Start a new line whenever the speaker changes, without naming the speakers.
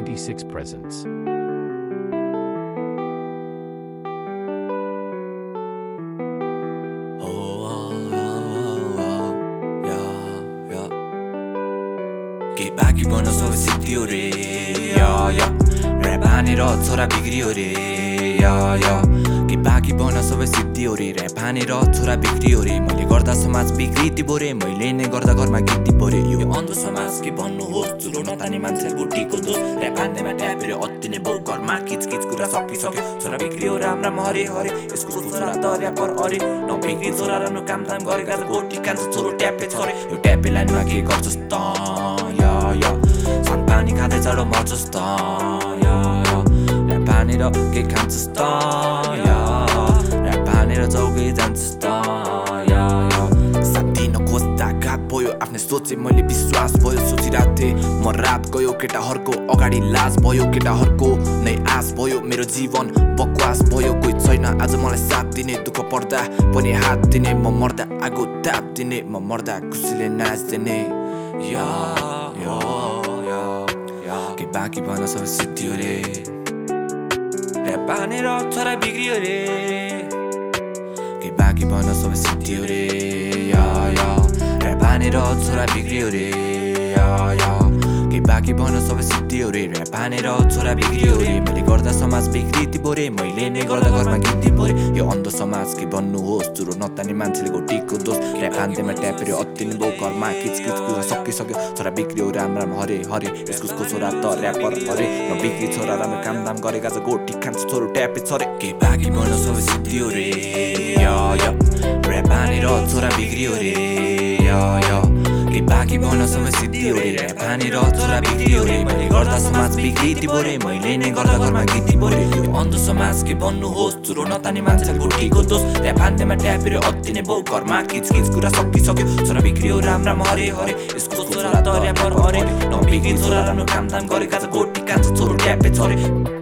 96 presents.
के बाँकी बन्न सबै सिद्धियो रे या या ऱ्याप हानेर छोरा बिग्रियो रे या के बाँकी बन्न सबै सिद्धियो रे ऱ्याप हानेर छोरा बिग्रियो रे। मैले गर्दा समाज बिग्रिती बोरे मैले नै गर्दा घरमा गीति बोरे यो अन्ध समाज के भन्नु होस् चुरो नताने मान्छे गुटीको दोष ऱ्याप हान्दैमा ट्यापेर अति नै बहु घरमा किच किच कुरा सकिसक्यो। छोरा बिग्रियो राम हरे हरे। यसको छोरा त ऱ्यापर अरे। नबिग्री छोरा राम्रो काम दाम गरेका गोटी कान्छ छोरो ट्यापे छरे। यो ट्यापे लाइनमा के गर्छस् त? या या। सान पानी खाँदै चाँडो मर्छस् त? या या। ऱ्याप हानेर के खान्छस् त? या। हानेर चौकै जान्छस् त साथी नखोज्दा घात भयो आफ्नै सोचे मैले विश्वास भयो सोचिरहेको थिएँ म रात गयो केटाहरूको अगाडि लाज भयो केटाहरूको नै आश भयो मेरो जीवन बकवास भयो कोही छैन आज मलाई साथ दिने दुःख पर्दा पनि हात दिने म मर्दा आगो ताप दिने म मर्दा खुसीले नाच्दिने या के बाँकी भन सबै सिद्धियो रे ऱ्याप छोरा बिग्रियो रे बाँकी भन सबै सिद्धियो रे या या ऱ्याप हानेर छोरा बिग्रियो रे या या बाँकी भन सबै सिद्धियो रे ऱ्याप छोरा बिग्रियो रे मैले गर्दा समाज बिग्रिती बोरे मैले नै गर्दा घरमा गीति बोरे यो अन्ध समाज के भन्नुहोस् चुरो नताने मान्छेले गोटीको दोष ऱ्याप हान्दैमा ट्यापेर अति बहु घरमा किच किच कुरा सकिसक्यो छोरा बिग्रियो राम राम हरे हरे यसको छोरा त ऱ्यापर हरे बिग्री छोरा राम्रो काम दाम गरेका छ गोटी खान्छ छोरो ट्यापे छरे के बाँकी भन सबै सिद्धियो रे ऱ्याप हानेर छोरा बिग्रियो रे या या के बाँकी भन सबै सिद्धियो रे। ऱ्याप हानेर छोरा बिग्रियो रे। मैले गर्दा समाज बिग्रिती बोरे मैले नै गर्दा घरमा गीति बोरे अन्ध समाज के भन्नुहोस् चुरो नताने मान्छे गोटीको दोष। ऱ्याप हान्दैमा ट्यापेर अति नै बहु घरमा किच किच कुरा सकिसक्यो। छोरा बिग्रियो राम राम हरे हरे। यसको छोरा त ऱ्यापर हरे। नबिग्री छोरा राम्रो काम दाम गरेका छ। गोटी कान्छ छोरो ट्यापे छरे।